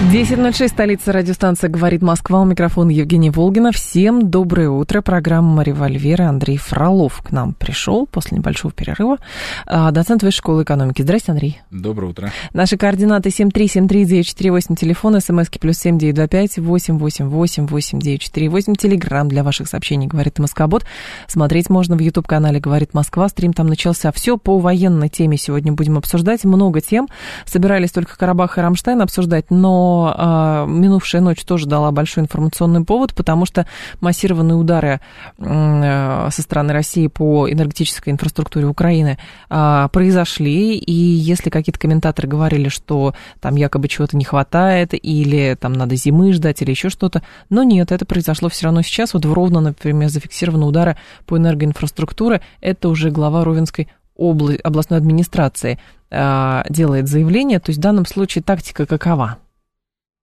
10.06, столица радиостанция «Говорит Москва». У микрофона Евгения Волгина. Всем доброе утро. Программа «Револьвер». Андрей Фролов к нам пришел после небольшого перерыва. А, доцент Высшей школы экономики. Здрасте, Андрей. Доброе утро. Наши координаты 7373948, телефон, смски плюс 7925 888 8948, телеграмм для ваших сообщений «Говорит Москобот». Смотреть можно в YouTube-канале «Говорит Москва». Стрим там начался. Все по военной теме сегодня будем обсуждать. Много тем. Собирались только Карабах и Рамштайн обсуждать, но э, минувшая ночь тоже дала большой информационный повод, потому что массированные удары э, со стороны России по энергетической инфраструктуре Украины э, произошли, и если какие-то комментаторы говорили, что там якобы чего-то не хватает, или там надо зимы ждать, или еще что-то, но нет, это произошло все равно сейчас. Вот в Ровно, например, зафиксированы удары по энергоинфраструктуре, это уже глава Ровенской обла- областной администрации э, делает заявление, то есть в данном случае тактика какова?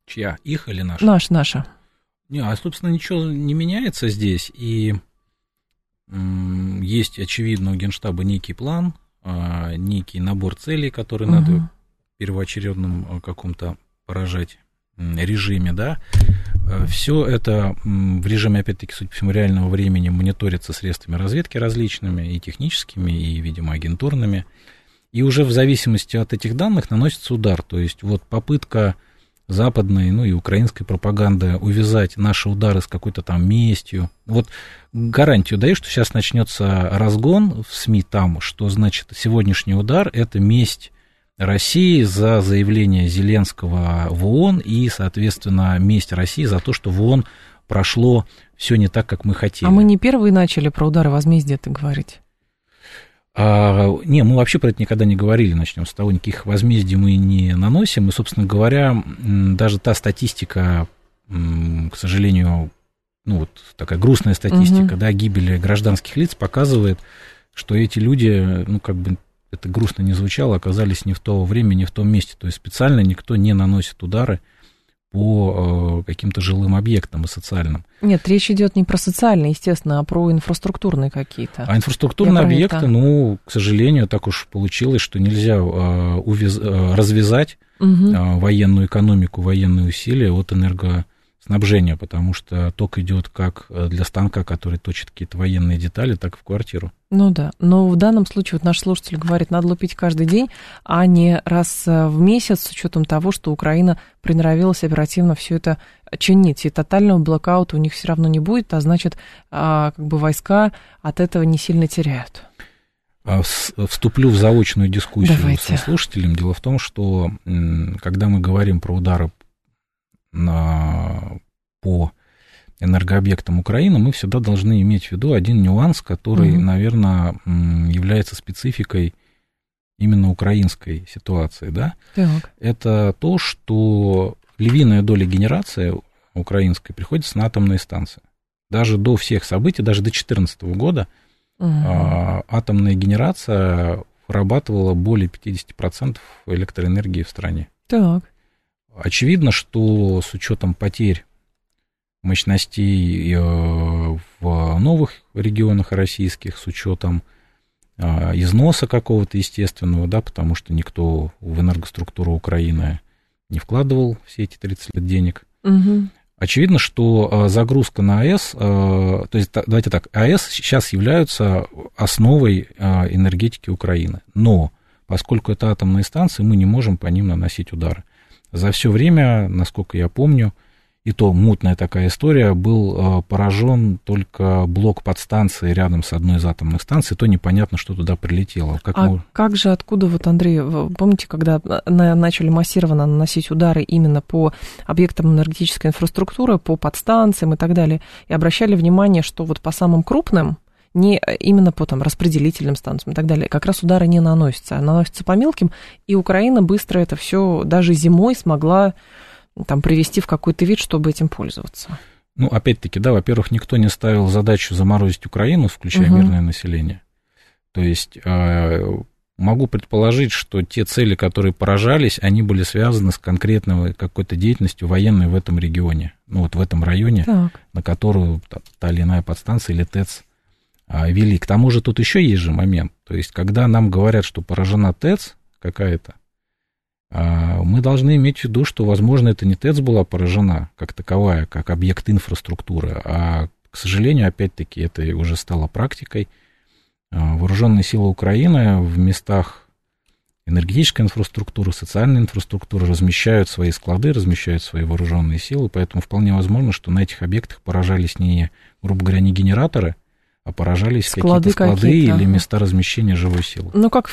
Чья? Их или наша? Наша, наша. Не, а, собственно, ничего не меняется здесь, и есть, очевидно, у Генштаба некий план, а, некий набор целей, которые Мгм. надо в первоочередном а, каком-то поражать режиме, да. Все это в режиме, опять-таки, судя по всему, реального времени мониторится средствами разведки различными, и техническими, и, видимо, агентурными. И уже в зависимости от этих данных наносится удар. То есть вот попытка западной, ну и украинской пропаганды увязать наши удары с какой-то там местью. Вот гарантию даю, что сейчас начнется разгон в СМИ там, что значит сегодняшний удар – это месть России за заявление Зеленского в ООН и, соответственно, месть России за то, что в ООН прошло все не так, как мы хотели. А мы не первые начали про удары возмездия говорить? А, не, мы вообще про это никогда не говорили, начнем с того, никаких возмездий мы не наносим, и, собственно говоря, даже та статистика, к сожалению, ну вот такая грустная статистика, Мгм. да, гибели гражданских лиц показывает, что эти люди, ну как бы это грустно не звучало, оказались не в то время, не в том месте, то есть специально никто не наносит удары по э, каким-то жилым объектам и социальным. Нет, речь идет не про социальные, естественно, а про инфраструктурные какие-то. А инфраструктурные Я объекты, это. ну, к сожалению, так уж получилось, что нельзя э, увяз- э, развязать э, военную экономику, военные усилия от энергоснабжения, потому что ток идет как э, для станка, который точит какие-то военные детали, так и в квартиру. Ну да, но в данном случае вот наш слушатель говорит, надо лупить каждый день, а не раз э, в месяц, с учетом того, что Украина приноровилась оперативно все это чинить. И тотального блокаута у них все равно не будет, а значит, а, как бы войска от этого не сильно теряют. А Вступлю в заочную дискуссию Давайте. со слушателем. Дело в том, что когда мы говорим про удары по энергообъектам Украины, мы всегда должны иметь в виду один нюанс, который, Мгм. наверное, является спецификой именно украинской ситуации. Да? Так. Это то, что львиная доля генерации украинской приходится на атомные станции. Даже до всех событий, даже до 2014 года а, атомная генерация вырабатывала более 50% электроэнергии в стране. Так. Очевидно, что с учетом потерь мощностей э, в новых регионах российских, с учетом а, износа какого-то естественного, да, потому что никто в энергоструктуру Украины не вкладывал все эти 30 лет денег, Мгм. Очевидно, что э, загрузка на АЭС, э, то есть давайте так, АЭС сейчас являются основой э, энергетики Украины, но поскольку это атомные станции, мы не можем по ним наносить удары. За все время, насколько я помню, и то мутная такая история, был э, поражен только блок подстанции рядом с одной из атомных станций, то непонятно, что туда прилетело. Как А мы- как же, откуда, вот, Андрей, помните, когда на- начали массированно наносить удары именно по объектам энергетической инфраструктуры, по подстанциям и так далее, и обращали внимание, что вот по самым крупным, не именно по там, распределительным станциям и так далее, как раз удары не наносятся, а наносятся по мелким, и Украина быстро это все даже зимой смогла там привести в какой-то вид, чтобы этим пользоваться. Ну, опять-таки, да, во-первых, никто не ставил задачу заморозить Украину, включая угу. мирное население. То есть э, могу предположить, что те цели, которые поражались, они были связаны с конкретной какой-то деятельностью военной в этом регионе, ну вот в этом районе, так. на которую та, та или иная подстанция или ТЭЦ а, вели. К тому же тут еще есть же момент. То есть, когда нам говорят, что поражена ТЭЦ какая-то, а, мы должны иметь в виду, что, возможно, это не ТЭЦ была поражена как таковая, как объект инфраструктуры, а, к сожалению, опять-таки, это уже стало практикой. А, вооруженные силы Украины в местах энергетической инфраструктуры, социальной инфраструктуры размещают свои склады, размещают свои вооруженные силы, поэтому вполне возможно, что на этих объектах поражались не, грубо говоря, не генераторы, а поражались склады какие-то склады какие или места размещения живой силы. Ну, как,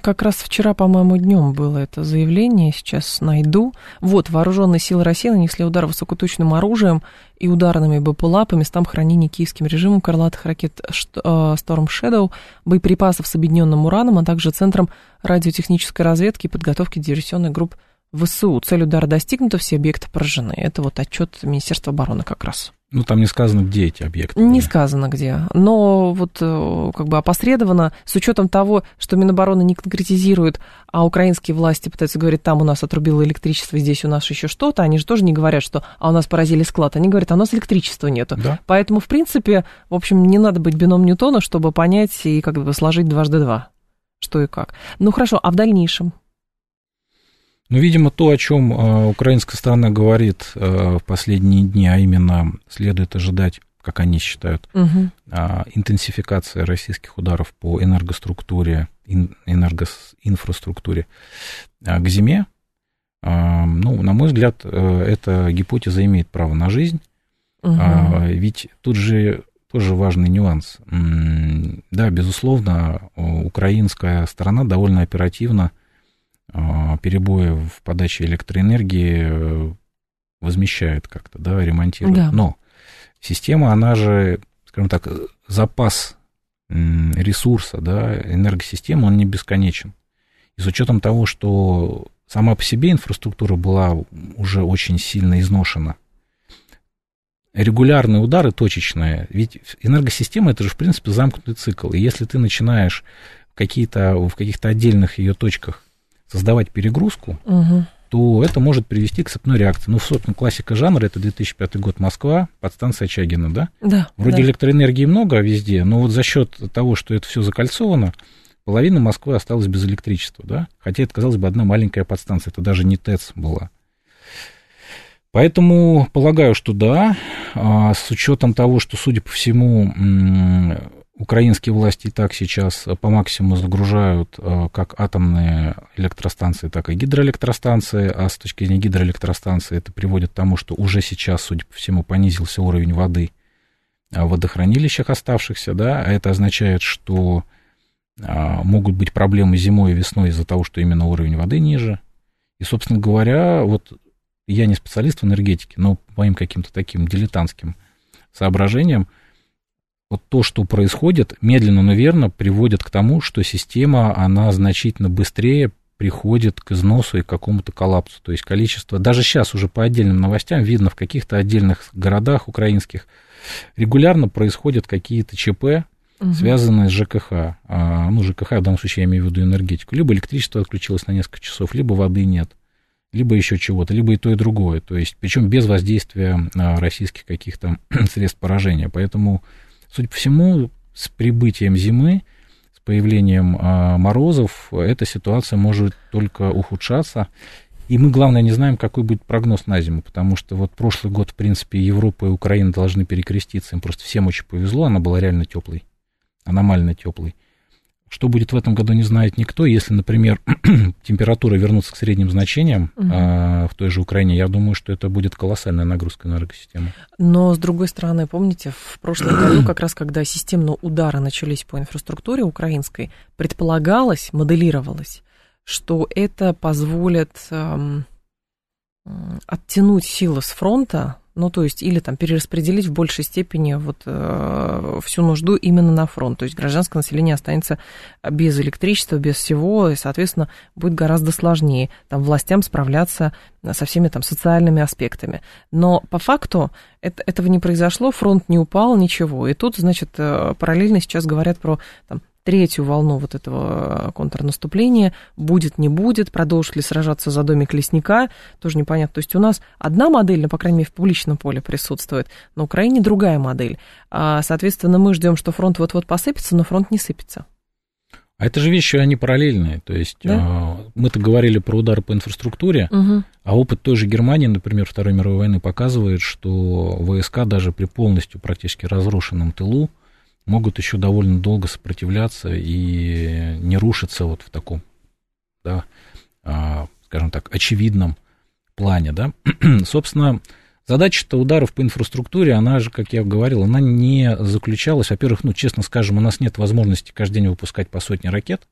как раз вчера, по-моему, днем было это заявление, сейчас найду. Вот, вооруженные силы России нанесли удар высокоточным оружием и ударными БПЛА по местам хранения киевским режимом крылатых ракет э, Storm Shadow, боеприпасов с объединенным ураном, а также Центром радиотехнической разведки и подготовки диверсионных групп ВСУ. Цель удара достигнута, все объекты поражены. Это вот отчет Министерства обороны как раз. Ну, там не сказано, где эти объекты. Не были. сказано, где. Но вот э, как бы опосредованно, с учетом того, что Минобороны не конкретизирует, а украинские власти пытаются говорить, там у нас отрубило электричество, здесь у нас еще что-то, они же тоже не говорят, что а у нас поразили склад. Они говорят, а у нас электричества нету. Да. Поэтому, в принципе, в общем, не надо быть бином Ньютона, чтобы понять и как бы сложить дважды два, что и как. Ну, хорошо, а в дальнейшем? Ну, видимо, то, о чем э, украинская сторона говорит э, в последние дни, а именно следует ожидать, как они считают, угу. э, интенсификация российских ударов по энергоструктуре, ин, энергоинфраструктуре э, к зиме. Э, ну, на мой взгляд, э, эта гипотеза имеет право на жизнь. Угу. Э, ведь тут же тоже важный нюанс. Да, безусловно, украинская сторона довольно оперативно а, перебои в подаче электроэнергии э, возмещает как-то, да, ремонтирует. Да. Но система, она же, скажем так, запас ресурса, да, энергосистемы, он не бесконечен. И с учетом того, что сама по себе инфраструктура была уже очень сильно изношена, регулярные удары точечные, ведь энергосистема это же, в принципе, замкнутый цикл. И если ты начинаешь какие-то, в каких-то отдельных ее точках создавать перегрузку, угу. то это может привести к цепной реакции. Ну, собственно, классика жанра, это 2005 год Москва, подстанция Чагина, да? Да. Вроде да. электроэнергии много везде, но вот за счет того, что это все закольцовано, половина Москвы осталась без электричества, да? Хотя это, казалось бы, одна маленькая подстанция, это даже не ТЭЦ была. Поэтому полагаю, что да, а с учетом того, что, судя по всему, Украинские власти и так сейчас по максимуму загружают э, как атомные электростанции, так и гидроэлектростанции, а с точки зрения гидроэлектростанции это приводит к тому, что уже сейчас, судя по всему, понизился уровень воды в водохранилищах оставшихся, да, а это означает, что могут быть проблемы зимой и весной из-за того, что именно уровень воды ниже. И, собственно говоря, вот я не специалист в энергетике, но по моим каким-то таким дилетантским соображениям, вот то, что происходит, медленно, но верно приводит к тому, что система, она значительно быстрее приходит к износу и к какому-то коллапсу. То есть количество, даже сейчас уже по отдельным новостям видно в каких-то отдельных городах украинских регулярно происходят какие-то ЧП, угу. связанные с ЖКХ. А, ну, ЖКХ в данном случае я имею в виду энергетику. Либо электричество отключилось на несколько часов, либо воды нет, либо еще чего-то, либо и то, и другое. То есть, причем без воздействия а, российских каких-то средств поражения. Поэтому Судя по всему, с прибытием зимы, с появлением а, морозов, эта ситуация может только ухудшаться. И мы, главное, не знаем, какой будет прогноз на зиму, потому что вот прошлый год, в принципе, Европа и Украина должны перекреститься. Им просто всем очень повезло, она была реально теплой, аномально теплой. Что будет в этом году, не знает никто. Если, например, температура вернутся к средним значениям угу. а, в той же Украине, я думаю, что это будет колоссальная нагрузка на энергосистему. Но, с другой стороны, помните, в прошлом году, как раз когда системные удары начались по инфраструктуре украинской, предполагалось, моделировалось, что это позволит эм, оттянуть силы с фронта Ну, то есть, или там перераспределить в большей степени вот э, всю нужду именно на фронт. То есть гражданское население останется без электричества, без всего, и, соответственно, будет гораздо сложнее там властям справляться со всеми там социальными аспектами. Но по факту это, этого не произошло, фронт не упал, ничего. И тут, значит, э, параллельно сейчас говорят про там, третью волну вот этого контрнаступления, будет, не будет, продолжит ли сражаться за домик лесника, тоже непонятно. То есть у нас одна модель, ну, по крайней мере, в публичном поле присутствует, на Украине другая модель. А, соответственно, мы ждем, что фронт вот-вот посыпется, но фронт не сыпется. А это же вещи, они параллельные. То есть да? э, мы-то говорили про удары по инфраструктуре, угу. а опыт той же Германии, например, Второй мировой войны показывает, что ВСК даже при полностью практически разрушенном тылу могут еще довольно долго сопротивляться и не рушиться вот в таком, да, э, скажем так, очевидном плане, да. Собственно, Задача-то ударов по инфраструктуре, она же, как я говорил, она не заключалась, во-первых, ну, честно скажем, у нас нет возможности каждый день выпускать по сотне ракет.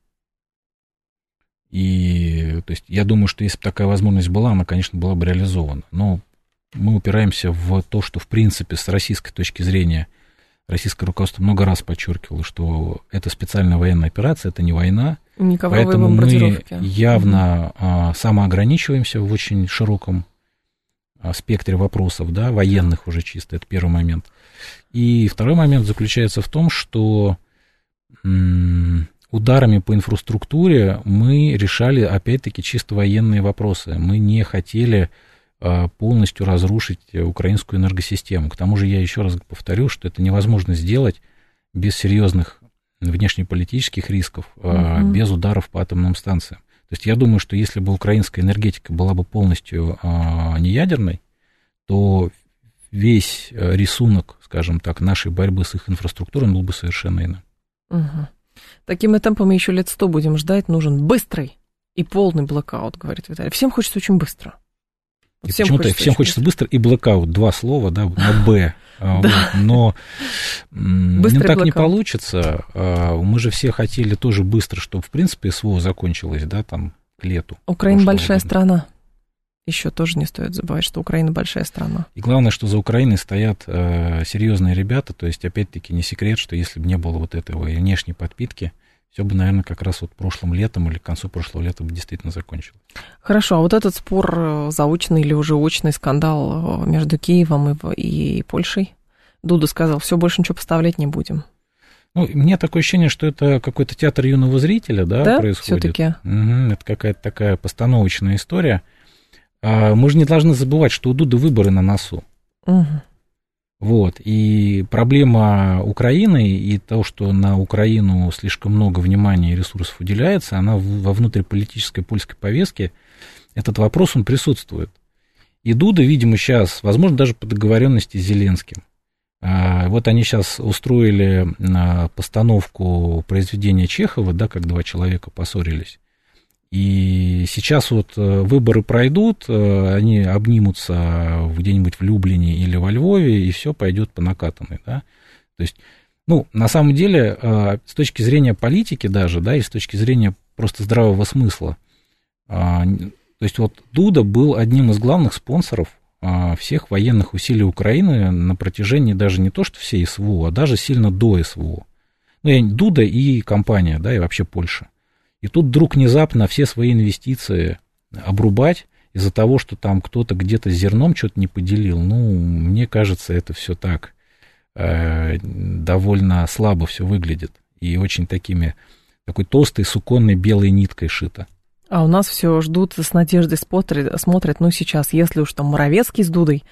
И, то есть, я думаю, что если бы такая возможность была, она, конечно, была бы реализована. Но мы упираемся в то, что, в принципе, с российской точки зрения, российское руководство много раз подчеркивало, что это специальная военная операция, это не война. Никого поэтому мы явно а, самоограничиваемся в очень широком спектре вопросов, да, военных уже чисто, это первый момент. И второй момент заключается в том, что ударами по инфраструктуре мы решали, опять-таки, чисто военные вопросы. Мы не хотели а, полностью разрушить украинскую энергосистему. К тому же я еще раз повторю, что это невозможно сделать без серьезных внешнеполитических рисков, угу. без ударов по атомным станциям. То есть я думаю, что если бы украинская энергетика была бы полностью неядерной, то весь э, рисунок, скажем так, нашей борьбы с их инфраструктурой был бы совершенно иным. Угу. Такими темпами еще лет сто будем ждать. Нужен быстрый и полный блэкаут, говорит Виталий. Всем хочется очень быстро. Вот всем почему-то хочется всем хочется быстро. быстро и блэкаут, два слова, да, на Б. А, но не так не получится. А, мы же все хотели тоже быстро, чтобы, в принципе, СВО закончилось, да, там, к лету. Украина большая страна. Еще тоже не стоит забывать, что Украина большая страна. И главное, что за Украиной стоят э, серьезные ребята. То есть, опять-таки, не секрет, что если бы не было вот этого внешней подпитки, все бы, наверное, как раз вот прошлым летом или к концу прошлого лета бы действительно закончилось. Хорошо, а вот этот спор, э, заочный или уже очный скандал э, между Киевом и, и Польшей, Дуда сказал, все, больше ничего поставлять не будем. Ну, мне такое ощущение, что это какой-то театр юного зрителя, да, да происходит. Все-таки. Угу, это какая-то такая постановочная история. А мы же не должны забывать, что у Дуды выборы на носу. Угу. Вот, и проблема Украины и то, что на Украину слишком много внимания и ресурсов уделяется, она во внутриполитической польской повестке, этот вопрос, он присутствует. И Дуда, видимо, сейчас, возможно, даже по договоренности с Зеленским. А, вот они сейчас устроили а, постановку произведения Чехова, да, как два человека поссорились. И сейчас вот э, выборы пройдут, э, они обнимутся где-нибудь в Люблине или во Львове, и все пойдет по накатанной, да. То есть, ну, на самом деле, э, с точки зрения политики даже, да, и с точки зрения просто здравого смысла, то есть вот Дуда был одним из главных спонсоров всех военных усилий Украины на протяжении даже не то, что всей СВО, а даже сильно до СВО. Ну, Дуда и компания, да, и вообще Польша. И тут вдруг внезапно все свои инвестиции обрубать из-за того, что там кто-то где-то зерном что-то не поделил, ну, мне кажется, это все так э, довольно слабо все выглядит. И очень такими, такой толстой, суконной белой ниткой шито. А у нас все ждут с надеждой смотрят, смотрят, ну, сейчас, если уж там Моровецкий с Дудой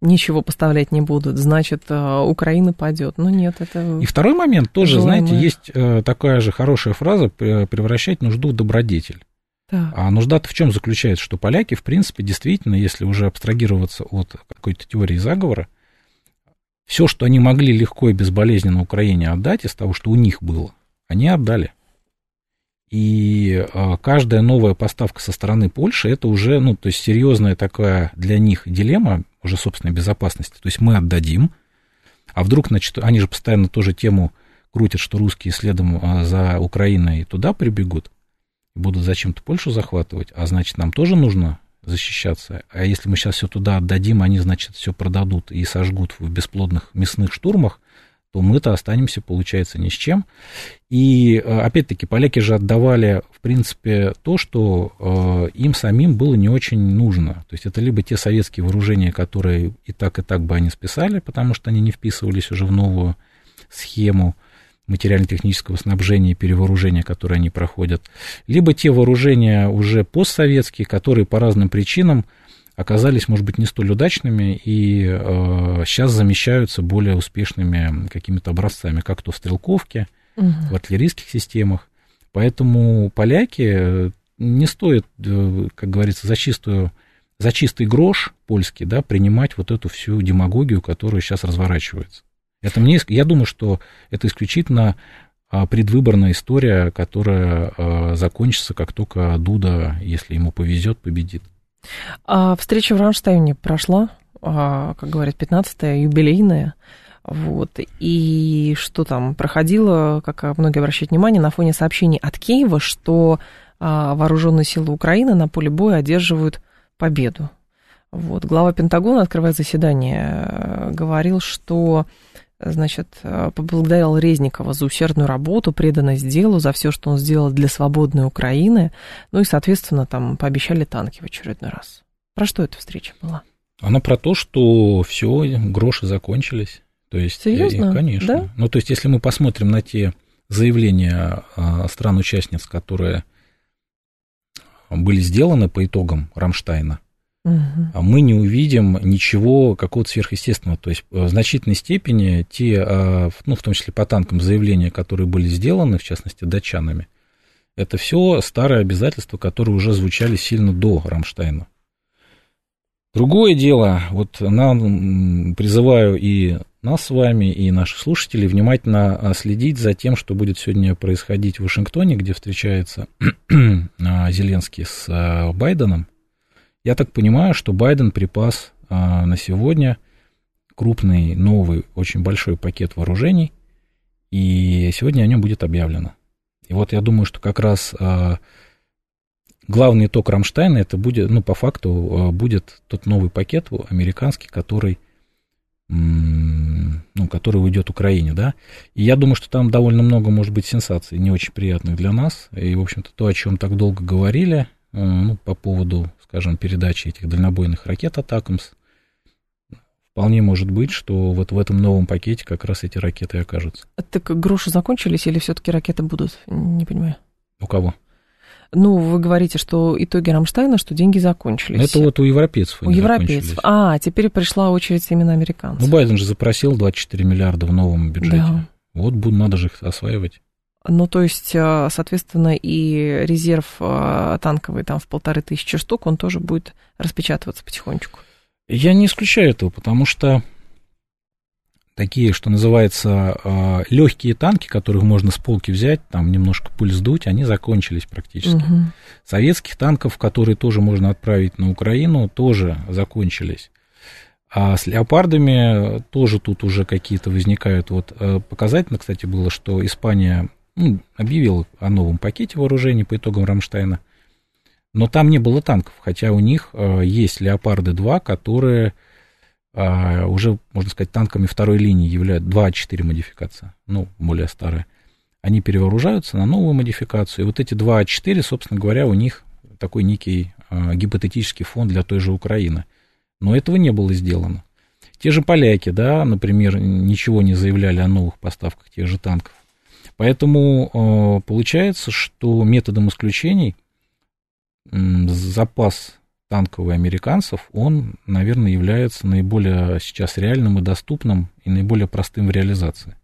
ничего поставлять не будут, значит, э, Украина падет. Но нет, это... И второй момент тоже, желаемое. знаете, есть э, такая же хорошая фраза «превращать нужду в добродетель». Да. А нужда-то в чем заключается? Что поляки, в принципе, действительно, если уже абстрагироваться от какой-то теории заговора, все, что они могли легко и безболезненно Украине отдать из того, что у них было, они отдали. И э, каждая новая поставка со стороны Польши, это уже, ну, то есть серьезная такая для них дилемма уже собственной безопасности. То есть мы отдадим, а вдруг, значит, они же постоянно тоже тему крутят, что русские следом э, за Украиной туда прибегут, будут зачем-то Польшу захватывать, а значит, нам тоже нужно защищаться. А если мы сейчас все туда отдадим, они, значит, все продадут и сожгут в бесплодных мясных штурмах, то мы-то останемся, получается, ни с чем. И, э, опять-таки, поляки же отдавали, в принципе, то, что э, им самим было не очень нужно. То есть это либо те советские вооружения, которые и так, и так бы они списали, потому что они не вписывались уже в новую схему материально-технического снабжения и перевооружения, которые они проходят, либо те вооружения уже постсоветские, которые по разным причинам оказались, может быть, не столь удачными и э, сейчас замещаются более успешными какими-то образцами, как то в стрелковке, угу. в артиллерийских системах. Поэтому поляки не стоит, э, как говорится, за чистую за чистый грош польский, да, принимать вот эту всю демагогию, которая сейчас разворачивается. Это мне, я думаю, что это исключительно а, предвыборная история, которая а, закончится, как только Дуда, если ему повезет, победит. А встреча в Рамштайне прошла, а, как говорят, 15-я, юбилейная. Вот. И что там проходило, как многие обращают внимание, на фоне сообщений от Киева, что вооруженные силы Украины на поле боя одерживают победу. Вот. Глава Пентагона, открывая заседание, говорил, что значит, поблагодарил Резникова за усердную работу, преданность делу, за все, что он сделал для свободной Украины. Ну и, соответственно, там пообещали танки в очередной раз. Про что эта встреча была? Она про то, что все, гроши закончились. То есть, э, Серьезно? Конечно. Да? Ну, то есть, если мы посмотрим на те заявления а, стран-участниц, которые были сделаны по итогам Рамштайна, угу. мы не увидим ничего какого-то сверхъестественного. То есть в значительной степени те, а, ну, в том числе по танкам, заявления, которые были сделаны, в частности, датчанами, это все старые обязательства, которые уже звучали сильно до Рамштайна. Другое дело, вот нам призываю и нас с вами, и наших слушателей внимательно а, следить за тем, что будет сегодня происходить в Вашингтоне, где встречается Зеленский с Байденом. Я так понимаю, что Байден припас а, на сегодня крупный, новый, очень большой пакет вооружений, и сегодня о нем будет объявлено. И вот я думаю, что как раз а, главный итог Рамштайна, это будет, ну, по факту, а, будет тот новый пакет американский, который ну, который уйдет Украине, да, и я думаю, что там довольно много, может быть, сенсаций, не очень приятных для нас, и, в общем-то, то, о чем так долго говорили, ну, по поводу скажем, передачи этих дальнобойных ракет «Атакамс», вполне может быть, что вот в этом новом пакете как раз эти ракеты и окажутся. Так гроши закончились или все-таки ракеты будут? Не понимаю. У кого? Ну, вы говорите, что итоги Рамштайна, что деньги закончились. Это вот у европейцев. У европейцев. А, теперь пришла очередь именно американцев. Ну, Байден же запросил 24 миллиарда в новом бюджете. Да. Вот надо же их осваивать. Ну, то есть, э, соответственно, и резерв э, танковый там в полторы тысячи штук, он тоже будет распечатываться потихонечку. Я не исключаю этого, потому что такие, что называется, э, легкие танки, которых можно с полки взять, там немножко пуль сдуть, они закончились практически. Угу. Советских танков, которые тоже можно отправить на Украину, тоже закончились. А с леопардами тоже тут уже какие-то возникают. Вот показательно, кстати, было, что Испания ну, объявил о новом пакете вооружений по итогам Рамштайна, но там не было танков, хотя у них э, есть Леопарды-2, которые э, уже, можно сказать, танками второй линии являются 2А4 модификация, ну, более старая. Они перевооружаются на новую модификацию, и вот эти 2А4, собственно говоря, у них такой некий э, гипотетический фон для той же Украины. Но этого не было сделано. Те же поляки, да, например, ничего не заявляли о новых поставках тех же танков. Поэтому э, получается, что методом исключений запас танковый американцев, он, наверное, является наиболее сейчас реальным и доступным и наиболее простым в реализации.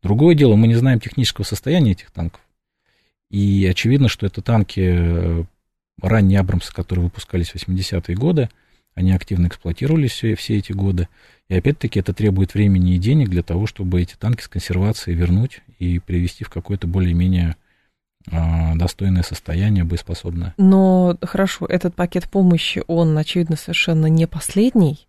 Другое дело, мы не знаем технического состояния этих танков. И очевидно, что это танки э, ранние Абрамсы, которые выпускались в 80-е годы, они активно эксплуатировались все, все эти годы. И опять-таки это требует времени и денег для того, чтобы эти танки с консервацией вернуть и привести в какое-то более-менее а, достойное состояние, боеспособное. Но хорошо, этот пакет помощи, он, очевидно, совершенно не последний.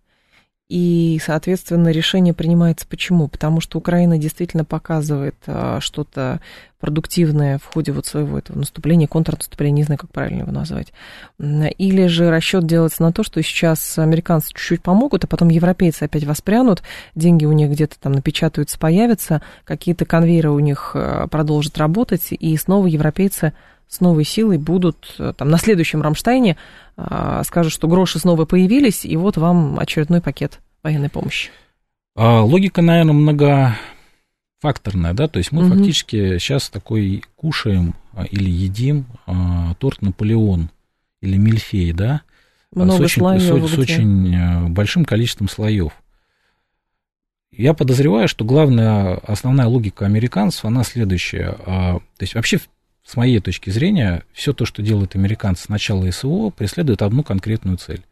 И, соответственно, решение принимается почему? Потому что Украина действительно показывает а, что-то продуктивное в ходе вот своего этого наступления, контрнаступления, не знаю, как правильно его назвать. Или же расчет делается на то, что сейчас американцы чуть-чуть помогут, а потом европейцы опять воспрянут, деньги у них где-то там напечатаются, появятся, какие-то конвейеры у них а, продолжат работать, и снова европейцы с новой силой будут э, там на следующем Рамштайне а, скажут, что гроши снова появились, и вот вам очередной пакет военной помощи. А, логика, наверное, многофакторная, да, то есть мы угу. фактически сейчас такой кушаем а, или едим торт Наполеон или мильфей, да, Много с очень, слоев, с, с очень э, большим количеством слоев. Я подозреваю, что главная, основная логика американцев, она следующая. То есть вообще с моей точки зрения, все то, что делают американцы с начала СВО, преследует одну конкретную цель.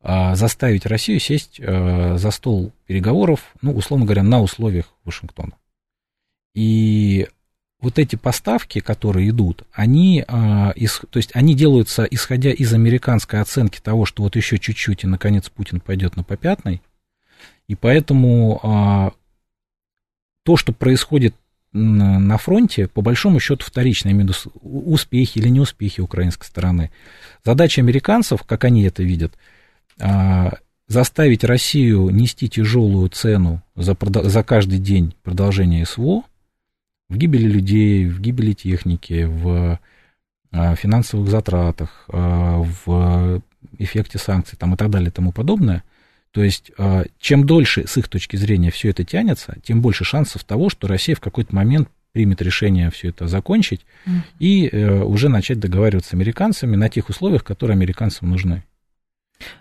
А, заставить Россию сесть э, за стол переговоров, ну, условно говоря, на условиях Вашингтона. И вот эти поставки, которые идут, они, а, то есть они делаются, исходя из американской оценки того, что вот еще чуть-чуть, и, наконец, Путин пойдет на попятный. И поэтому а, то, что происходит на фронте, по большому счету, вторично, имею в виду успехи или неуспехи украинской стороны. Задача американцев, как они это видят, а, заставить Россию нести тяжелую цену за, за каждый день продолжения СВО в гибели людей, в гибели техники, в а, финансовых затратах, а, в эффекте санкций там, и так далее и тому подобное – то есть, а, чем дольше с их точки зрения все это тянется, тем больше шансов того, что Россия в какой-то момент примет решение все это закончить mm. и э, уже начать договариваться с американцами на тех условиях, которые американцам нужны.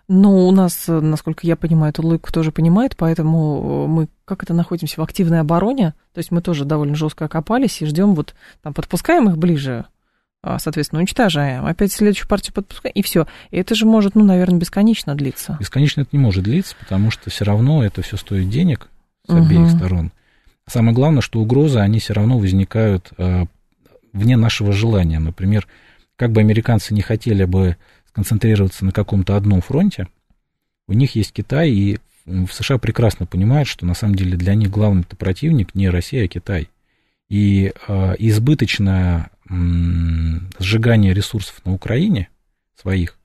Ну, у нас, насколько я понимаю, эту логику тоже понимает, поэтому мы как это находимся в активной обороне, то есть мы тоже довольно жестко окопались и ждем вот, там, подпускаем их ближе соответственно, уничтожаем, опять следующую партию подпускаем, и все. И это же может, ну, наверное, бесконечно длиться. Бесконечно это не может длиться, потому что все равно это все стоит денег с угу. обеих сторон. Самое главное, что угрозы, они все равно возникают э, вне нашего желания. Например, как бы американцы не хотели бы сконцентрироваться на каком-то одном фронте, у них есть Китай, и в США прекрасно понимают, что на самом деле для них главный противник не Россия, а Китай. И э, избыточная сжигание ресурсов на Украине своих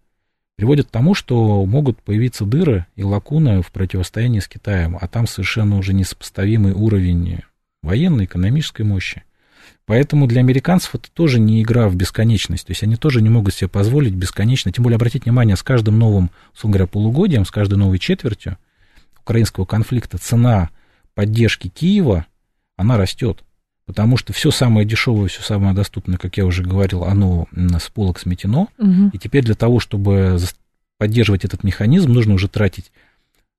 приводит к тому, что могут появиться дыры и лакуны в противостоянии с Китаем, а там совершенно уже несопоставимый уровень военной, экономической мощи. Поэтому для американцев это тоже не игра в бесконечность. То есть они тоже не могут себе позволить бесконечно. Тем более, обратите внимание, с каждым новым, условно говоря, полугодием, с каждой новой четвертью украинского конфликта цена поддержки Киева, она растет потому что все самое дешевое, все самое доступное, как я уже говорил, оно с полок сметено, угу. и теперь для того, чтобы поддерживать этот механизм, нужно уже тратить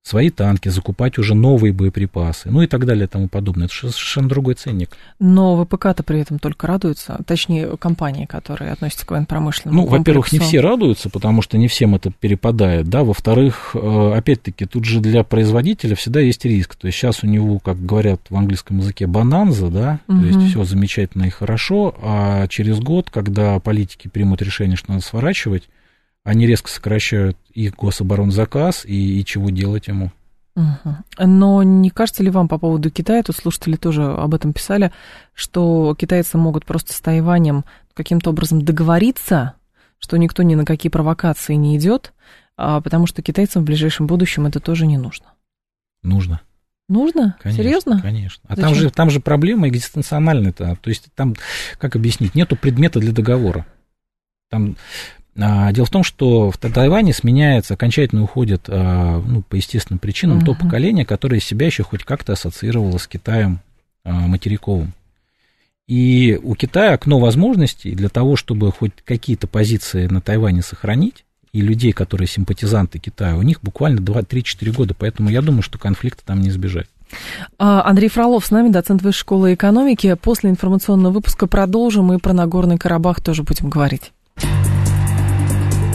свои танки, закупать уже новые боеприпасы, ну и так далее и тому подобное. Это совершенно другой ценник. Но ВПК-то при этом только радуются, точнее, компании, которые относятся к военно-промышленному Ну, во-первых, не все радуются, потому что не всем это перепадает, да, во-вторых, э, опять-таки, тут же для производителя всегда есть риск, то есть сейчас у него, как говорят в английском языке, бананза, да, угу. то есть все замечательно и хорошо, а через год, когда политики примут решение, что надо сворачивать, они резко сокращают их гособоронзаказ, и, и чего делать ему? Угу. Но не кажется ли вам по поводу Китая, тут слушатели тоже об этом писали, что китайцы могут просто с Тайванем каким-то образом договориться, что никто ни на какие провокации не идет, а потому что китайцам в ближайшем будущем это тоже не нужно? Нужно. Нужно? Конечно, Серьезно? Конечно. А там же, там же проблема экзистенциональная-то. То есть там, как объяснить, нету предмета для договора. Там дело в том, что в Тайване сменяется, окончательно уходит, а, ну, по естественным причинам, uh-huh. то поколение, которое себя еще хоть как-то ассоциировало с Китаем а, материковым. И у Китая окно возможностей для того, чтобы хоть какие-то позиции на Тайване сохранить, и людей, которые симпатизанты Китая, у них буквально 2-3-4 года, поэтому я думаю, что конфликта там не избежать. Андрей Фролов с нами, доцент Высшей школы экономики. После информационного выпуска продолжим и про Нагорный Карабах тоже будем говорить.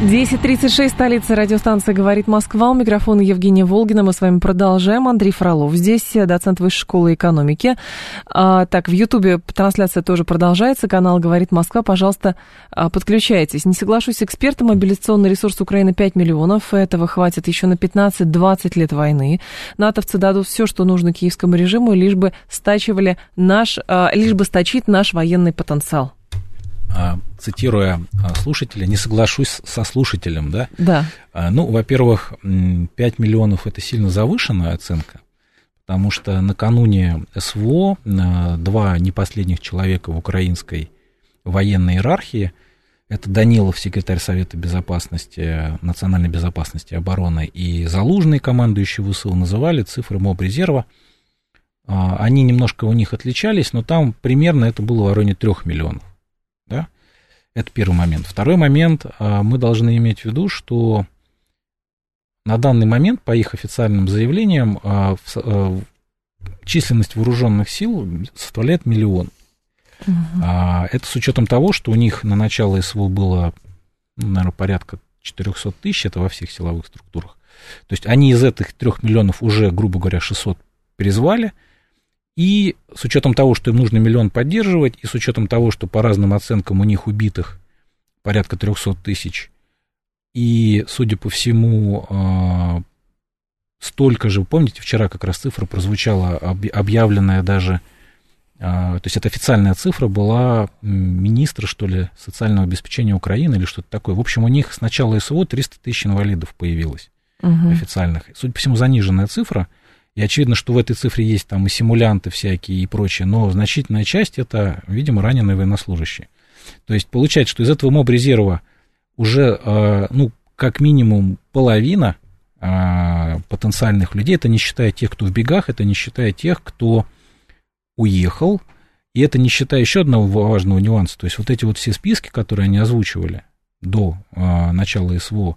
10.36, столица радиостанции «Говорит Москва». У микрофона Евгения Волгина. Мы с вами продолжаем. Андрей Фролов здесь, доцент Высшей школы экономики. А, так, в Ютубе трансляция тоже продолжается. Канал «Говорит Москва». Пожалуйста, а, подключайтесь. Не соглашусь с экспертом. Мобилизационный ресурс Украины 5 миллионов. Этого хватит еще на 15-20 лет войны. Натовцы дадут все, что нужно киевскому режиму, лишь бы стачивали наш, а, лишь бы сточить наш военный потенциал. А, цитируя а, слушателя, не соглашусь со слушателем, да? Да. А, ну, во-первых, 5 миллионов это сильно завышенная оценка, потому что накануне СВО два непоследних человека в украинской военной иерархии, это Данилов, секретарь Совета Безопасности, национальной безопасности и обороны, и Залужный, командующий ВСУ, называли цифры МОБ резерва. Они немножко у них отличались, но там примерно это было в районе 3 миллионов. Это первый момент. Второй момент, а, мы должны иметь в виду, что на данный момент, по их официальным заявлениям, а, а, численность вооруженных сил составляет миллион. Угу. Это с учетом того, что у них на начало СВО было, наверное, порядка 400 тысяч, это во всех силовых структурах. То есть они из этих трех миллионов уже, грубо говоря, 600 призвали, и с учетом того, что им нужно миллион поддерживать, и с учетом того, что по разным оценкам у них убитых порядка 300 тысяч, и, судя по всему, а, столько же, помните, вчера как раз цифра прозвучала, объявленная даже, а, то есть это официальная цифра была министра, что ли, социального обеспечения Украины или что-то такое. В общем, у них с начала СВО 300 тысяч инвалидов появилось угу. официальных. Судя по всему, заниженная цифра – и очевидно, что в этой цифре есть там и симулянты всякие и прочее, но значительная часть это, видимо, раненые военнослужащие. То есть получается, что из этого моб резерва уже, а, ну, как минимум половина а, потенциальных людей, это не считая тех, кто в бегах, это не считая тех, кто уехал, и это не считая еще одного важного нюанса, то есть вот эти вот все списки, которые они озвучивали до а, начала СВО,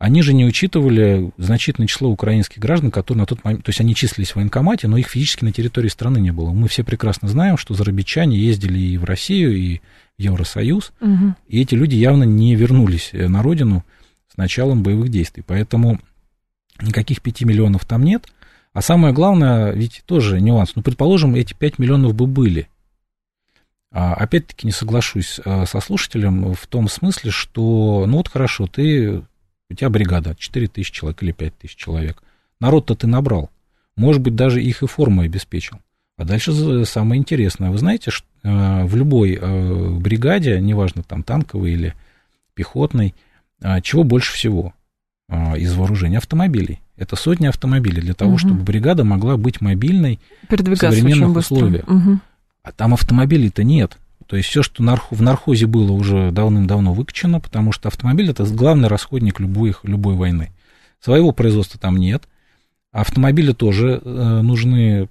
они же не учитывали значительное число украинских граждан, которые на тот момент, то есть они числились в военкомате, но их физически на территории страны не было. Мы все прекрасно знаем, что зарабичане ездили и в Россию, и в Евросоюз, угу. и эти люди явно не вернулись э, на родину с началом боевых действий. Поэтому никаких 5 миллионов там нет. А самое главное, ведь тоже нюанс. Ну, предположим, эти 5 миллионов бы были. А, опять-таки не соглашусь э, со слушателем в том смысле, что, ну вот хорошо, ты у тебя бригада 4 тысячи человек или 5 тысяч человек. Народ-то ты набрал. Может быть, даже их и форму обеспечил. А дальше самое интересное. Вы знаете, что э, в любой э, бригаде, неважно, там танковой или пехотной, э, чего больше всего из вооружения? Автомобилей. Это сотни автомобилей для того, угу. чтобы бригада могла быть мобильной в современных условиях. Угу. А там автомобилей-то нет. То есть все, что в нархозе было, уже давным-давно выкачано, потому что автомобиль это главный расходник любой, любой войны. Своего производства там нет. Автомобили тоже э, нужны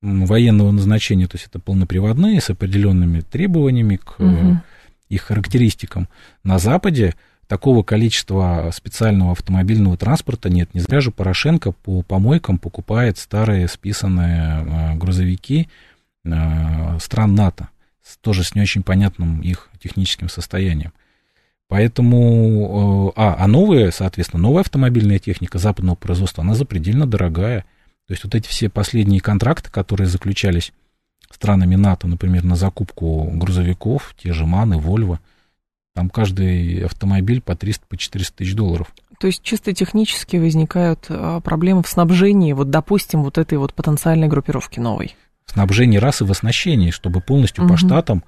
военного назначения, то есть это полноприводные с определенными требованиями к угу. их характеристикам. На Западе такого количества специального автомобильного транспорта нет. Не зря же Порошенко по помойкам покупает старые списанные э, грузовики стран НАТО тоже с не очень понятным их техническим состоянием. Поэтому, э, а, а новая, соответственно, новая автомобильная техника западного производства, она запредельно дорогая. То есть вот эти все последние контракты, которые заключались странами НАТО, например, на закупку грузовиков, те же МАНы, Вольво, там каждый автомобиль по 300, по 400 тысяч долларов. То есть чисто технически возникают а, проблемы в снабжении, вот, допустим, вот этой вот потенциальной группировки новой? Снабжении рас и в оснащении, чтобы полностью угу. по штатам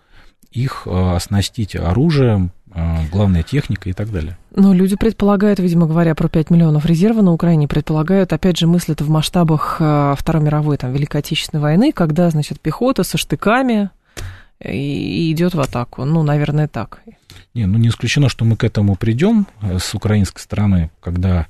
их э, оснастить оружием, э, главная техника и так далее. Но люди предполагают, видимо, говоря про 5 миллионов резерва на Украине, предполагают, опять же, мыслят в масштабах э, Второй мировой, там, Великой Отечественной войны, когда, значит, пехота со штыками и идет в атаку. Ну, наверное, так. Не, ну не исключено, что мы к этому придем с украинской стороны, когда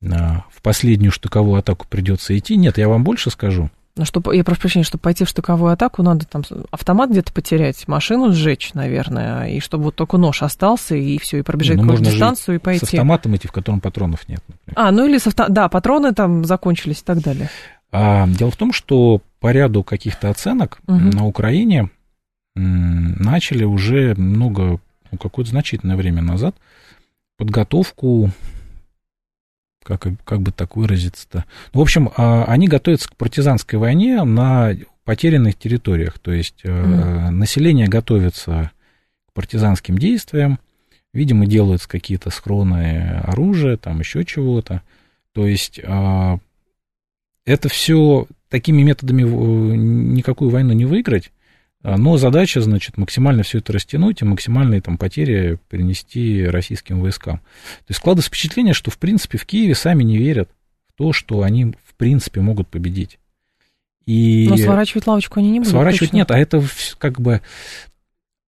в последнюю штыковую атаку придется идти. Нет, я вам больше скажу. Ну, чтобы, я прошу прощения, чтобы пойти в штыковую атаку, надо там автомат где-то потерять, машину сжечь, наверное, и чтобы вот только нож остался, и все, и пробежать ну, какую-то дистанцию, и пойти. С автоматом идти, в котором патронов нет. Например. А, ну или с авто... да, патроны там закончились и так далее. А, дело в том, что по ряду каких-то оценок угу. на Украине начали уже много, ну, какое-то значительное время назад подготовку, как, как бы так выразиться-то. В общем, а, они готовятся к партизанской войне на потерянных территориях. То есть mm. население готовится к партизанским действиям, видимо, делаются какие-то схроны оружия, там еще чего-то. То есть а, это все такими методами никакую войну не выиграть, но задача, значит, максимально все это растянуть и максимальные там потери принести российским войскам. То есть складывается впечатление, что, в принципе, в Киеве сами не верят в то, что они, в принципе, могут победить. И Но сворачивать лавочку они не будут. Сворачивать точно. нет, а это как бы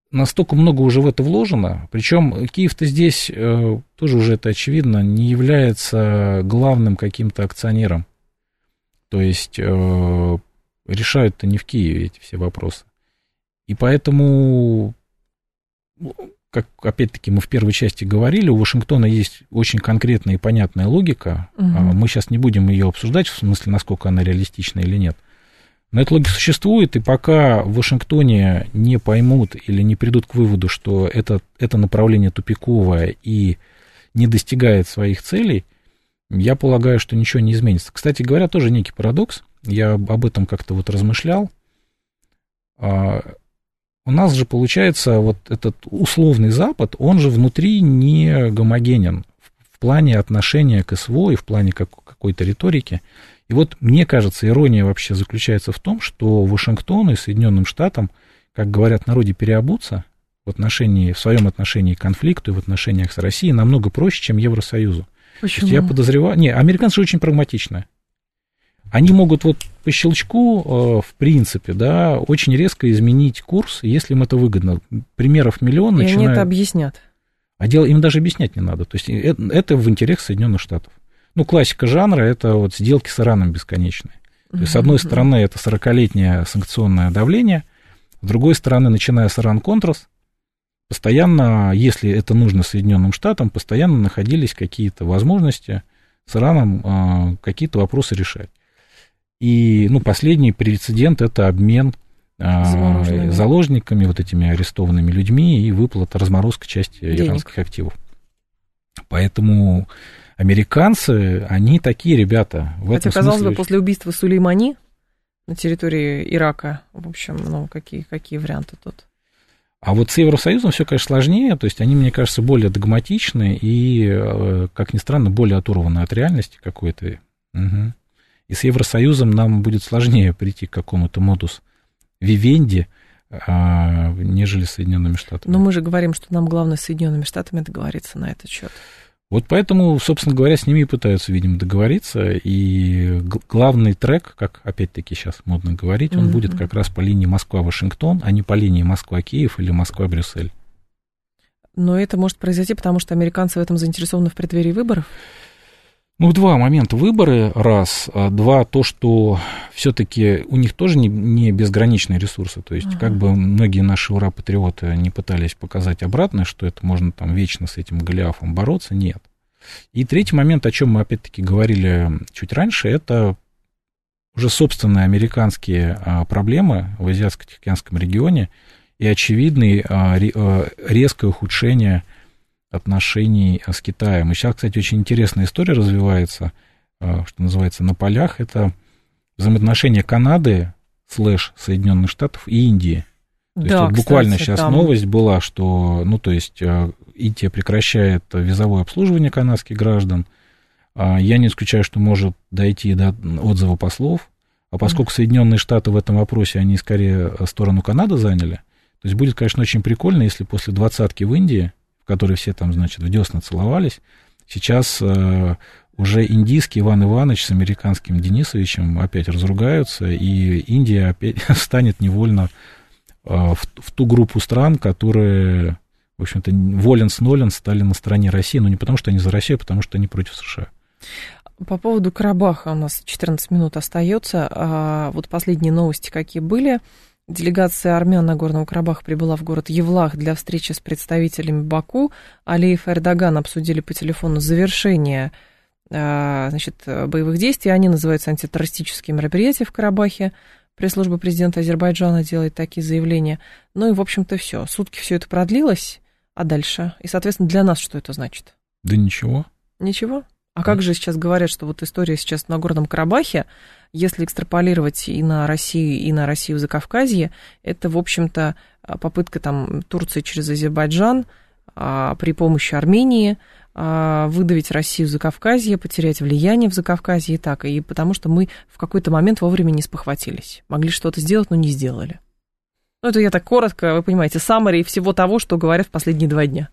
настолько много уже в это вложено. Причем Киев-то здесь, э, тоже уже это очевидно, не является главным каким-то акционером. То есть э, решают-то не в Киеве эти все вопросы. И поэтому, как опять-таки мы в первой части говорили, у Вашингтона есть очень конкретная и понятная логика. Угу. Мы сейчас не будем ее обсуждать, в смысле, насколько она реалистична или нет. Но эта логика существует, и пока в Вашингтоне не поймут или не придут к выводу, что это, это направление тупиковое и не достигает своих целей, я полагаю, что ничего не изменится. Кстати говоря, тоже некий парадокс. Я об этом как-то вот размышлял. У нас же получается вот этот условный Запад, он же внутри не гомогенен в плане отношения к СВО и в плане какой-то риторики. И вот мне кажется, ирония вообще заключается в том, что Вашингтону и Соединенным Штатам, как говорят народе, переобуться в отношении, в своем отношении к конфликту и в отношениях с Россией намного проще, чем Евросоюзу. Почему? я подозреваю... Не, американцы очень прагматичны. Они могут вот по щелчку, э, в принципе, да, очень резко изменить курс, если им это выгодно. Примеров миллион И начинают... они это объяснят. А дело им даже объяснять не надо. То есть это, это в интересах Соединенных Штатов. Ну, классика жанра – это вот сделки с Ираном бесконечные. То есть, с одной стороны, это 40-летнее санкционное давление, с другой стороны, начиная с Иран-Контрас, постоянно, если это нужно Соединенным Штатам, постоянно находились какие-то возможности с Ираном а, какие-то вопросы решать. И, ну, последний прецедент – это обмен а, заложниками, вот этими арестованными людьми и выплата, разморозка части Денег. иранских активов. Поэтому американцы, они такие ребята. В Хотя, этом казалось смысле... бы, после убийства Сулеймани на территории Ирака, в общем, ну, какие, какие варианты тут? А вот с Евросоюзом все, конечно, сложнее, то есть они, мне кажется, более догматичны и, э, как ни странно, более оторваны от реальности какой-то. Угу. И с Евросоюзом нам будет сложнее прийти к какому-то модус вивенди, а, нежели с Соединенными Штатами. Но мы же говорим, что нам главное с Соединенными Штатами договориться на этот счет. Вот поэтому, собственно говоря, с ними и пытаются, видимо, договориться. И главный трек, как опять-таки сейчас модно говорить, он mm-hmm. будет как раз по линии Москва-Вашингтон, а не по линии Москва-Киев или Москва-Брюссель. Но это может произойти, потому что американцы в этом заинтересованы в преддверии выборов? Ну, два момента. Выборы, раз. А два, то, что все-таки у них тоже не, не безграничные ресурсы. То есть, ага. как бы многие наши ура-патриоты не пытались показать обратное, что это можно там вечно с этим Голиафом бороться, нет. И третий момент, о чем мы опять-таки говорили чуть раньше, это уже собственные американские а, проблемы в Азиатско-Тихоокеанском регионе и очевидное а, резкое ухудшение отношений с Китаем. И сейчас, кстати, очень интересная история развивается, э, что называется, на полях. Это взаимоотношения Канады, слэш Соединенных Штатов и Индии. То да, есть вот буквально кстати, сейчас там... новость была, что, ну, то есть э, Индия прекращает визовое обслуживание канадских граждан. А я не исключаю, что может дойти до отзыва послов. А поскольку Соединенные Штаты в этом вопросе, они скорее сторону Канады заняли, то есть будет, конечно, очень прикольно, если после двадцатки в Индии которой все там, значит, в десна целовались. Сейчас э, уже индийский Иван Иванович с американским Денисовичем опять разругаются, и Индия опять станет невольно э, в, в ту группу стран, которые, в общем-то, волен с нолен стали на стороне России, но не потому, что они за Россию, а потому, что они против США. По поводу Карабаха у нас 14 минут остается. А вот последние новости какие были. Делегация армян Нагорного Карабаха прибыла в город Евлах для встречи с представителями Баку. Алиев и Эрдоган обсудили по телефону завершение а, значит, боевых действий. Они называются антитеррористические мероприятия в Карабахе. Пресс-служба президента Азербайджана делает такие заявления. Ну и, в общем-то, все. Сутки все это продлилось, а дальше? И, соответственно, для нас что это значит? Да ничего. Ничего? А как же сейчас говорят, что вот история сейчас в Нагорном Карабахе, если экстраполировать и на Россию, и на Россию за Кавказье, это, в общем-то, попытка там Турции через Азербайджан а, при помощи Армении а, выдавить Россию за Кавказье, потерять влияние в Закавказье и так, и потому что мы в какой-то момент вовремя не спохватились. Могли что-то сделать, но не сделали. Ну, это я так коротко, вы понимаете, саммари всего того, что говорят в последние два дня.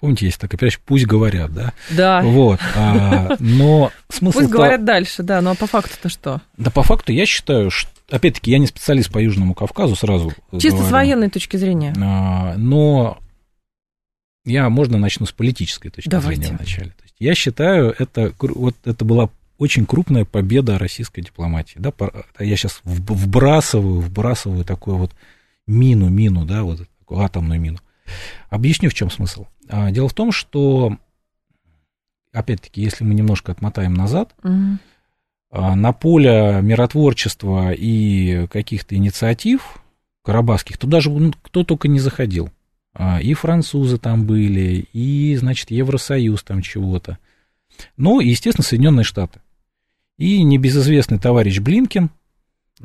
Помните, есть такая передача «Пусть говорят», да? Да. Вот, а, но смысл... Пусть говорят дальше, да, но по факту-то что? Да по факту я считаю, что, опять-таки, я не специалист по Южному Кавказу сразу Чисто говорю. с военной точки зрения. А, но я, можно начну с политической точки Давайте. зрения вначале. То есть я считаю, это, вот это была очень крупная победа российской дипломатии. Да? Я сейчас вбрасываю, вбрасываю такую вот мину, мину, да, вот такую атомную мину. Объясню, в чем смысл. А, дело в том, что, опять-таки, если мы немножко отмотаем назад, угу. на поле миротворчества и каких-то инициатив карабахских, туда же ну, кто только не заходил. А, и французы там были, и, значит, Евросоюз там чего-то. Ну, и, естественно, Соединенные Штаты. И небезызвестный товарищ Блинкин,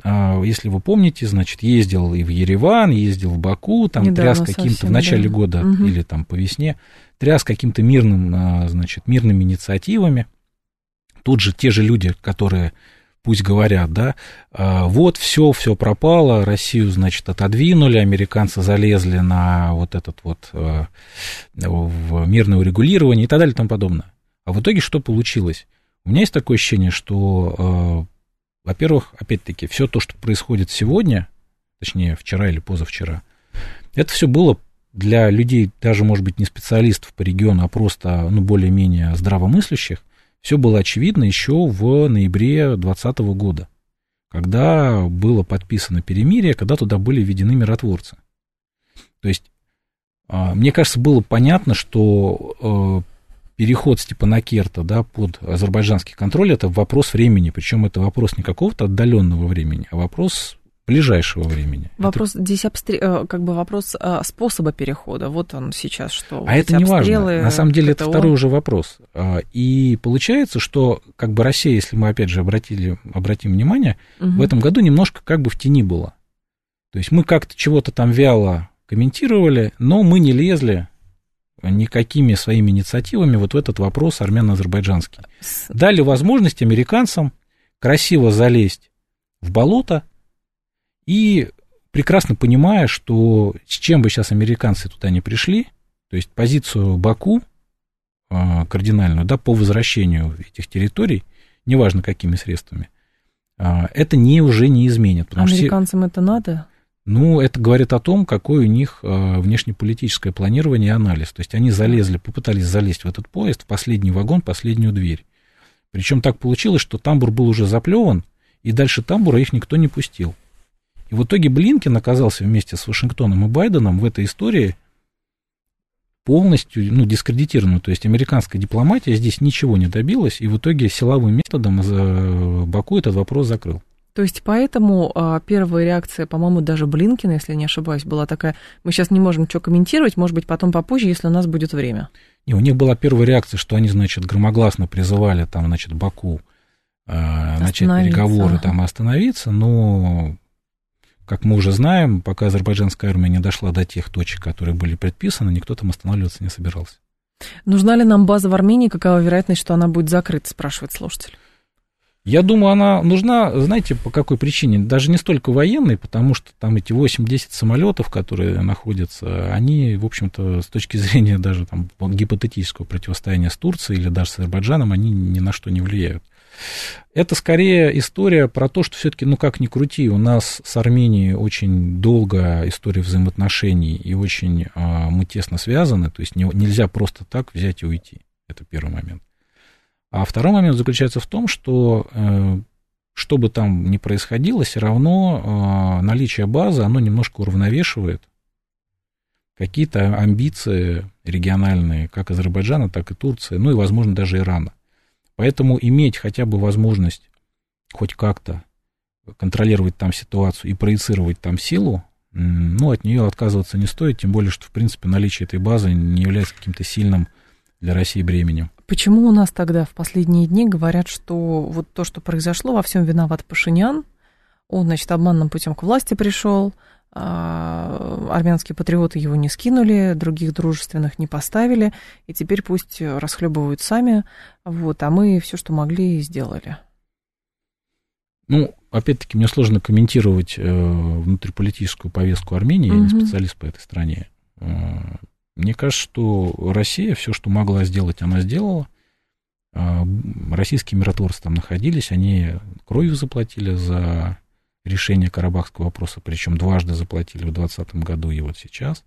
если вы помните, значит, ездил и в Ереван, ездил в Баку, там Недавно тряс каким-то в начале да. года угу. или там по весне, тряс каким-то мирным, а, значит, мирными инициативами. Тут же те же люди, которые пусть говорят, да, а, вот все, все пропало, Россию, значит, отодвинули, американцы залезли на вот этот вот в мирное урегулирование и так далее и тому подобное. А в итоге что получилось? У меня есть такое ощущение, что во-первых, опять-таки, все то, что происходит сегодня, точнее, вчера или позавчера, это все было для людей, даже, может быть, не специалистов по региону, а просто, ну, более-менее здравомыслящих, все было очевидно еще в ноябре 2020 года, когда было подписано перемирие, когда туда были введены миротворцы. То есть, а, мне кажется, было понятно, что э, переход Степанакерта да, под азербайджанский контроль это вопрос времени, причем это вопрос не какого-то отдаленного времени, а вопрос ближайшего времени. Вопрос это... здесь обстрел, э, как бы вопрос э, способа перехода. Вот он сейчас что. А это не важно. На самом деле это второй уже вопрос. А, и получается, что как бы Россия, если мы опять же обратили, обратим внимание, угу. в этом году немножко как бы в тени была. То есть мы как-то чего-то там вяло комментировали, но мы не лезли никакими своими инициативами вот в этот вопрос армяно-азербайджанский. Дали возможность американцам красиво залезть в болото и прекрасно понимая, что с чем бы сейчас американцы туда не пришли, то есть позицию Баку а, кардинальную, да, по возвращению этих территорий, неважно какими средствами, а, это не, уже не изменит. Американцам все... это надо? Ну, это говорит о том, какое у них э, внешнеполитическое планирование и анализ. То есть они залезли, попытались залезть в этот поезд, в последний вагон, последнюю дверь. Причем так получилось, что тамбур был уже заплеван, и дальше тамбура их никто не пустил. И в итоге Блинкин оказался вместе с Вашингтоном и Байденом в этой истории полностью ну, дискредитирован. То есть американская дипломатия здесь ничего не добилась, и в итоге силовым методом э, Баку этот вопрос закрыл. То есть поэтому а, первая реакция, по-моему, даже Блинкина, если не ошибаюсь, была такая, мы сейчас не можем ничего комментировать, может быть, потом попозже, если у нас будет время. Не, у них была первая реакция, что они, значит, громогласно призывали там, значит, Баку э, начать переговоры, там, остановиться, но, как мы уже знаем, пока азербайджанская армия не дошла до тех точек, которые были предписаны, никто там останавливаться не собирался. Нужна ли нам база в Армении, какова вероятность, что она будет закрыта, спрашивает слушатель. Я думаю, она нужна, знаете, по какой причине? Даже не столько военной, потому что там эти 8-10 самолетов, которые находятся, они, в общем-то, с точки зрения даже там гипотетического противостояния с Турцией или даже с Азербайджаном, они ни на что не влияют. Это скорее история про то, что все-таки, ну как ни крути, у нас с Арменией очень долгая история взаимоотношений и очень а, мы тесно связаны, то есть не, нельзя просто так взять и уйти. Это первый момент. А второй момент заключается в том, что э, что бы там ни происходило, все равно э, наличие базы, оно немножко уравновешивает какие-то амбиции региональные, как Азербайджана, так и Турции, ну и, возможно, даже Ирана. Поэтому иметь хотя бы возможность хоть как-то контролировать там ситуацию и проецировать там силу, ну, от нее отказываться не стоит, тем более, что, в принципе, наличие этой базы не является каким-то сильным для России бременем. Почему у нас тогда в последние дни говорят, что вот то, что произошло, во всем виноват Пашинян, он, значит, обманным путем к власти пришел, а, армянские патриоты его не скинули, других дружественных не поставили, и теперь пусть расхлебывают сами, вот, а мы все, что могли, сделали. Ну, опять-таки, мне сложно комментировать э, внутриполитическую повестку Армении, угу. я не специалист по этой стране. Э, мне кажется, что Россия все, что могла сделать, она сделала. Э, российские миротворцы там находились, они кровью заплатили за решение Карабахского вопроса, причем дважды заплатили в 2020 году и вот сейчас.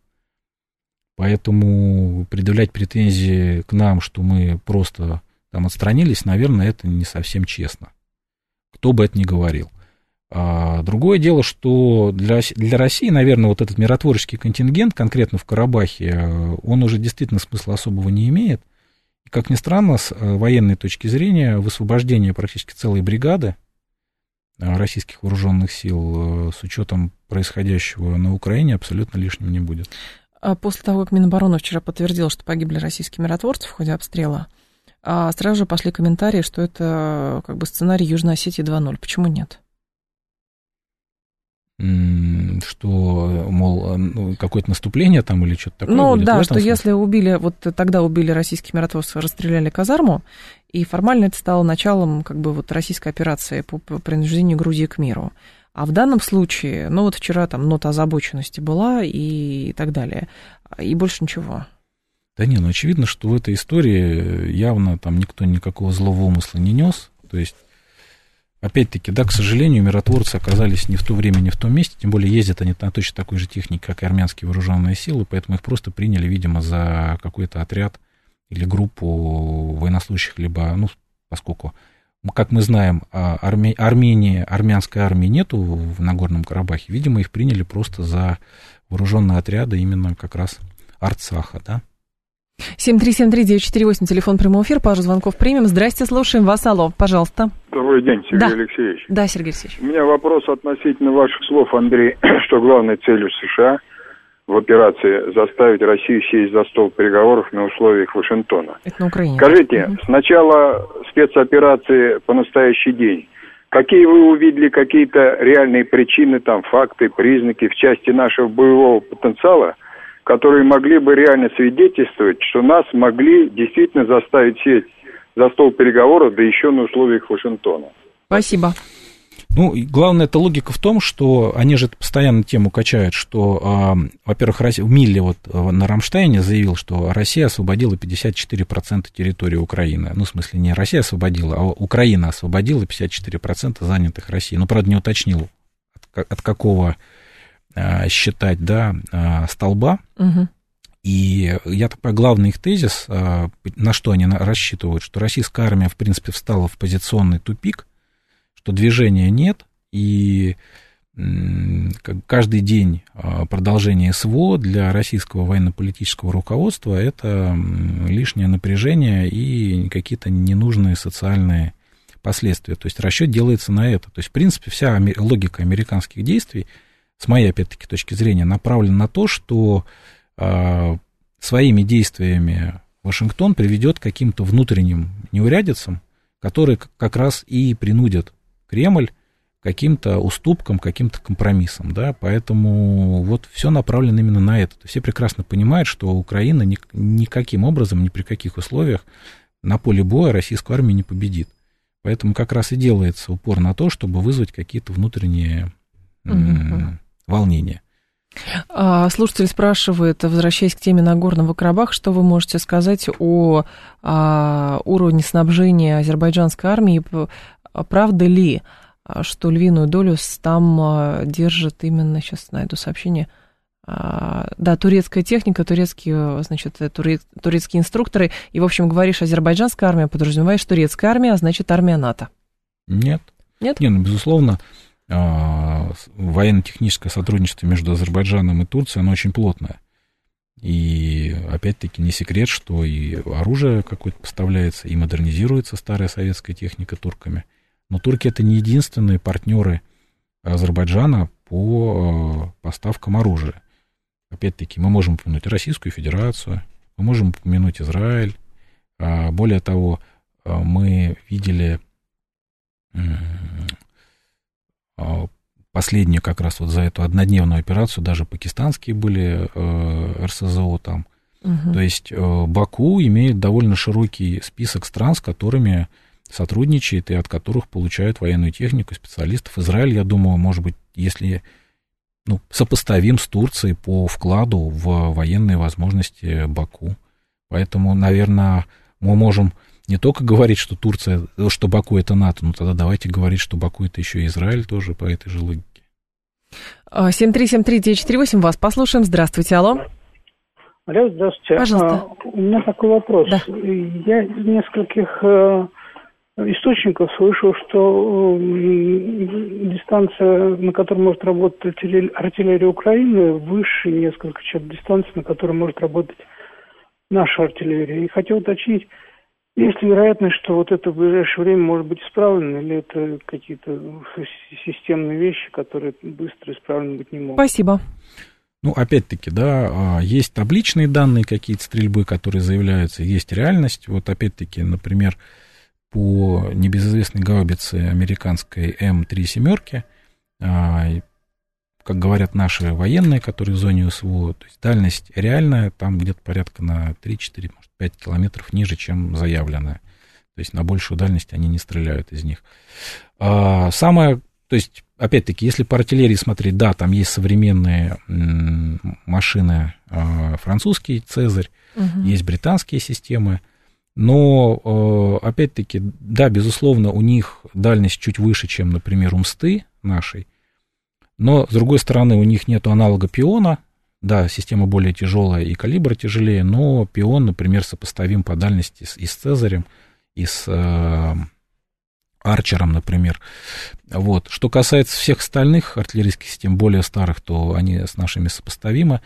Поэтому предъявлять претензии к нам, что мы просто там отстранились, наверное, это не совсем честно. Кто бы это ни говорил. А другое дело, что для, для России, наверное, вот этот миротворческий контингент, конкретно в Карабахе, он уже действительно смысла особого не имеет. И, как ни странно, с э, военной точки зрения, высвобождение практически целой бригады Э, российских вооруженных сил э, с учетом происходящего на Украине абсолютно лишним не будет. А после того, как Минобороны вчера подтвердил, что погибли российские миротворцы в ходе обстрела, а сразу же пошли комментарии, что это как бы сценарий Южной Осетии 2.0. Почему нет? Что, мол, ну, какое-то наступление там или что-то такое? Ну будет да, что смысле? если убили, вот тогда убили российских миротворцев, расстреляли казарму, и формально это стало началом как бы вот российской операции по принуждению Грузии к миру. А в данном случае, ну вот вчера там нота озабоченности была и так далее, и больше ничего. Да не, ну очевидно, что в этой истории явно там никто никакого злого умысла не нес, то есть Опять-таки, да, к сожалению, миротворцы оказались не в то время, не в том месте, тем более ездят они на точно такой же технике, как и армянские вооруженные силы, поэтому их просто приняли, видимо, за какой-то отряд или группу военнослужащих, либо, ну, поскольку, как мы знаем, а, Арме... Армении, армянской армии нету в Нагорном Карабахе, видимо, их приняли просто за вооруженные отряды именно как раз Арцаха, да. 7373948, телефон прямого эфира, пару звонков примем. Здрасте, слушаем вас, алло, пожалуйста. Добрый день, Сергей да. Алексеевич. Да, Сергей Алексеевич. У меня вопрос относительно ваших слов, Андрей, что главной целью США в операции заставить Россию сесть за стол переговоров на условиях Вашингтона. Это на Украине. Скажите, угу. с начала спецоперации по настоящий день, какие вы увидели какие-то реальные причины, там, факты, признаки в части нашего боевого потенциала – которые могли бы реально свидетельствовать, что нас могли действительно заставить сесть за стол переговоров, да еще на условиях Вашингтона. Спасибо. Ну, главная эта логика в том, что они же постоянно тему качают, что, э, во-первых, Россия, Милли вот э, на Рамштайне заявил, что Россия освободила 54% территории Украины. Ну, в смысле, не Россия освободила, а Украина освободила 54% занятых Россией. Ну, правда, не уточнил, от, от какого Э, считать, да, э, столба. Угу. И я так понимаю, главный их тезис, э, на что они рассчитывают, что российская армия, в принципе, встала в позиционный тупик, что движения нет, и каждый день продолжения СВО для российского военно-политического руководства это лишнее напряжение и какие-то ненужные социальные последствия. То есть расчет делается на это. То есть, в принципе, вся логика американских действий – с моей, опять-таки, точки зрения, направлен на то, что своими действиями Вашингтон приведет к каким-то внутренним неурядицам, которые как раз и принудят Кремль каким-то уступкам, каким-то компромиссам, да, поэтому вот все направлено именно на это. Все прекрасно понимают, что Украина ни, никаким образом, ни при каких условиях на поле боя российскую армию не победит. Поэтому как раз и делается упор на то, чтобы вызвать какие-то внутренние угу волнения. А, слушатель спрашивает, возвращаясь к теме Нагорного Карабаха, что вы можете сказать о, о а, уровне снабжения азербайджанской армии? Правда ли, что львиную долю там а, держит именно, сейчас найду сообщение, да, турецкая техника, турецкие, значит, турецкие инструкторы. И, в общем, говоришь, азербайджанская армия, подразумеваешь турецкая армия, а значит, армия НАТО. Нет. Нет? Не, ну, безусловно, а, военно-техническое сотрудничество между Азербайджаном и Турцией, оно очень плотное. И опять-таки не секрет, что и оружие какое-то поставляется, и модернизируется старая советская техника турками. Но турки это не единственные партнеры Азербайджана по а, поставкам оружия. Опять-таки мы можем упомянуть Российскую Федерацию, мы можем упомянуть Израиль, А, более того, а, мы видели а, последнюю как раз вот за эту однодневную операцию, даже пакистанские были э, РСЗО там. Угу. То есть э, Баку имеет довольно широкий список стран, с которыми сотрудничает и от которых получают военную технику специалистов. Израиль, я думаю, может быть, если ну, сопоставим с Турцией по вкладу в военные возможности Баку. Поэтому, наверное, мы можем не только говорить, что Турция, что Баку это НАТО, но тогда давайте говорить, что Баку это еще и Израиль тоже по этой же логике. 7373948 вас послушаем. Здравствуйте, алло. Алло, здравствуйте. Пожалуйста. А, у меня такой вопрос. Да. Я из нескольких э, источников слышал, что э, дистанция, на которой может работать артиллерия, артиллерия Украины, выше несколько, чем дистанция, на которой может работать наша артиллерия. И хотел уточнить, есть ли вероятность, что вот это в ближайшее время может быть исправлено, или это какие-то системные вещи, которые быстро исправлены быть не могут? Спасибо. Ну, опять-таки, да, а, есть табличные данные какие-то стрельбы, которые заявляются, есть реальность. Вот опять-таки, например, по небезызвестной гаубице американской М3 семерки, а, как говорят наши военные, которые в зоне СВО, то есть дальность реальная, там где-то порядка на 3-4, может, 5 километров ниже, чем заявленная. То есть на большую дальность они не стреляют из них. А, самое, то есть, опять-таки, если по артиллерии смотреть, да, там есть современные машины, а, французский Цезарь, угу. есть британские системы, но, э, опять-таки, да, безусловно, у них дальность чуть выше, чем, например, у Мсты нашей, но, с другой стороны, у них нет аналога пиона, да, система более тяжелая и калибр тяжелее, но пион, например, сопоставим по дальности с, и с Цезарем, и с э, Арчером, например. Вот. Что касается всех остальных артиллерийских систем, более старых, то они с нашими сопоставимы.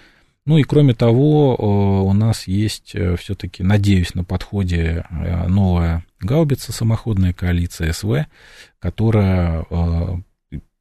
Ну и кроме того, у нас есть э, все-таки, надеюсь, на подходе э, новая гаубица самоходная коалиция СВ, которая, э,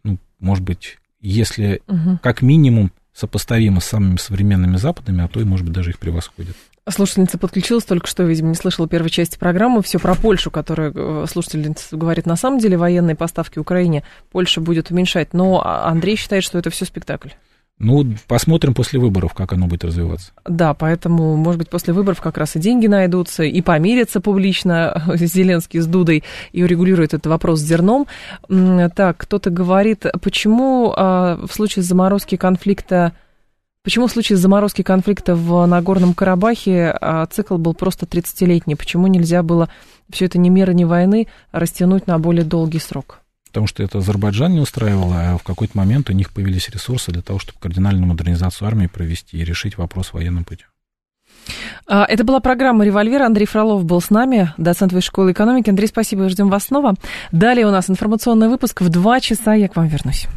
ну, может быть, если угу. как минимум сопоставима с самыми современными западными, а то и, может быть, даже их превосходит. Слушательница подключилась только что, видимо, не слышала первой части программы. Все про Польшу, которая слушательница говорит, на самом деле военные поставки Украине Польша будет уменьшать. Но Андрей считает, что это все спектакль. Ну, посмотрим после выборов, как оно будет развиваться. Да, поэтому, может быть, после выборов как раз и деньги найдутся, и помирятся публично Зеленский с Дудой, и урегулирует этот вопрос с зерном. Так, кто-то говорит, почему а, в случае заморозки конфликта Почему в случае заморозки конфликта в Нагорном Карабахе а, цикл был просто 30-летний? Почему нельзя было все это ни меры, ни войны растянуть на более долгий срок? Потому что это Азербайджан не устраивало, а в какой-то момент у них появились ресурсы для того, чтобы кардинальную модернизацию армии провести и решить вопрос военным путем. А, это была программа «Револьвер». Андрей Фролов был с нами, доцент Высшей школы экономики. Андрей, спасибо, ждем вас снова. Далее у нас информационный выпуск. В два часа я к вам вернусь.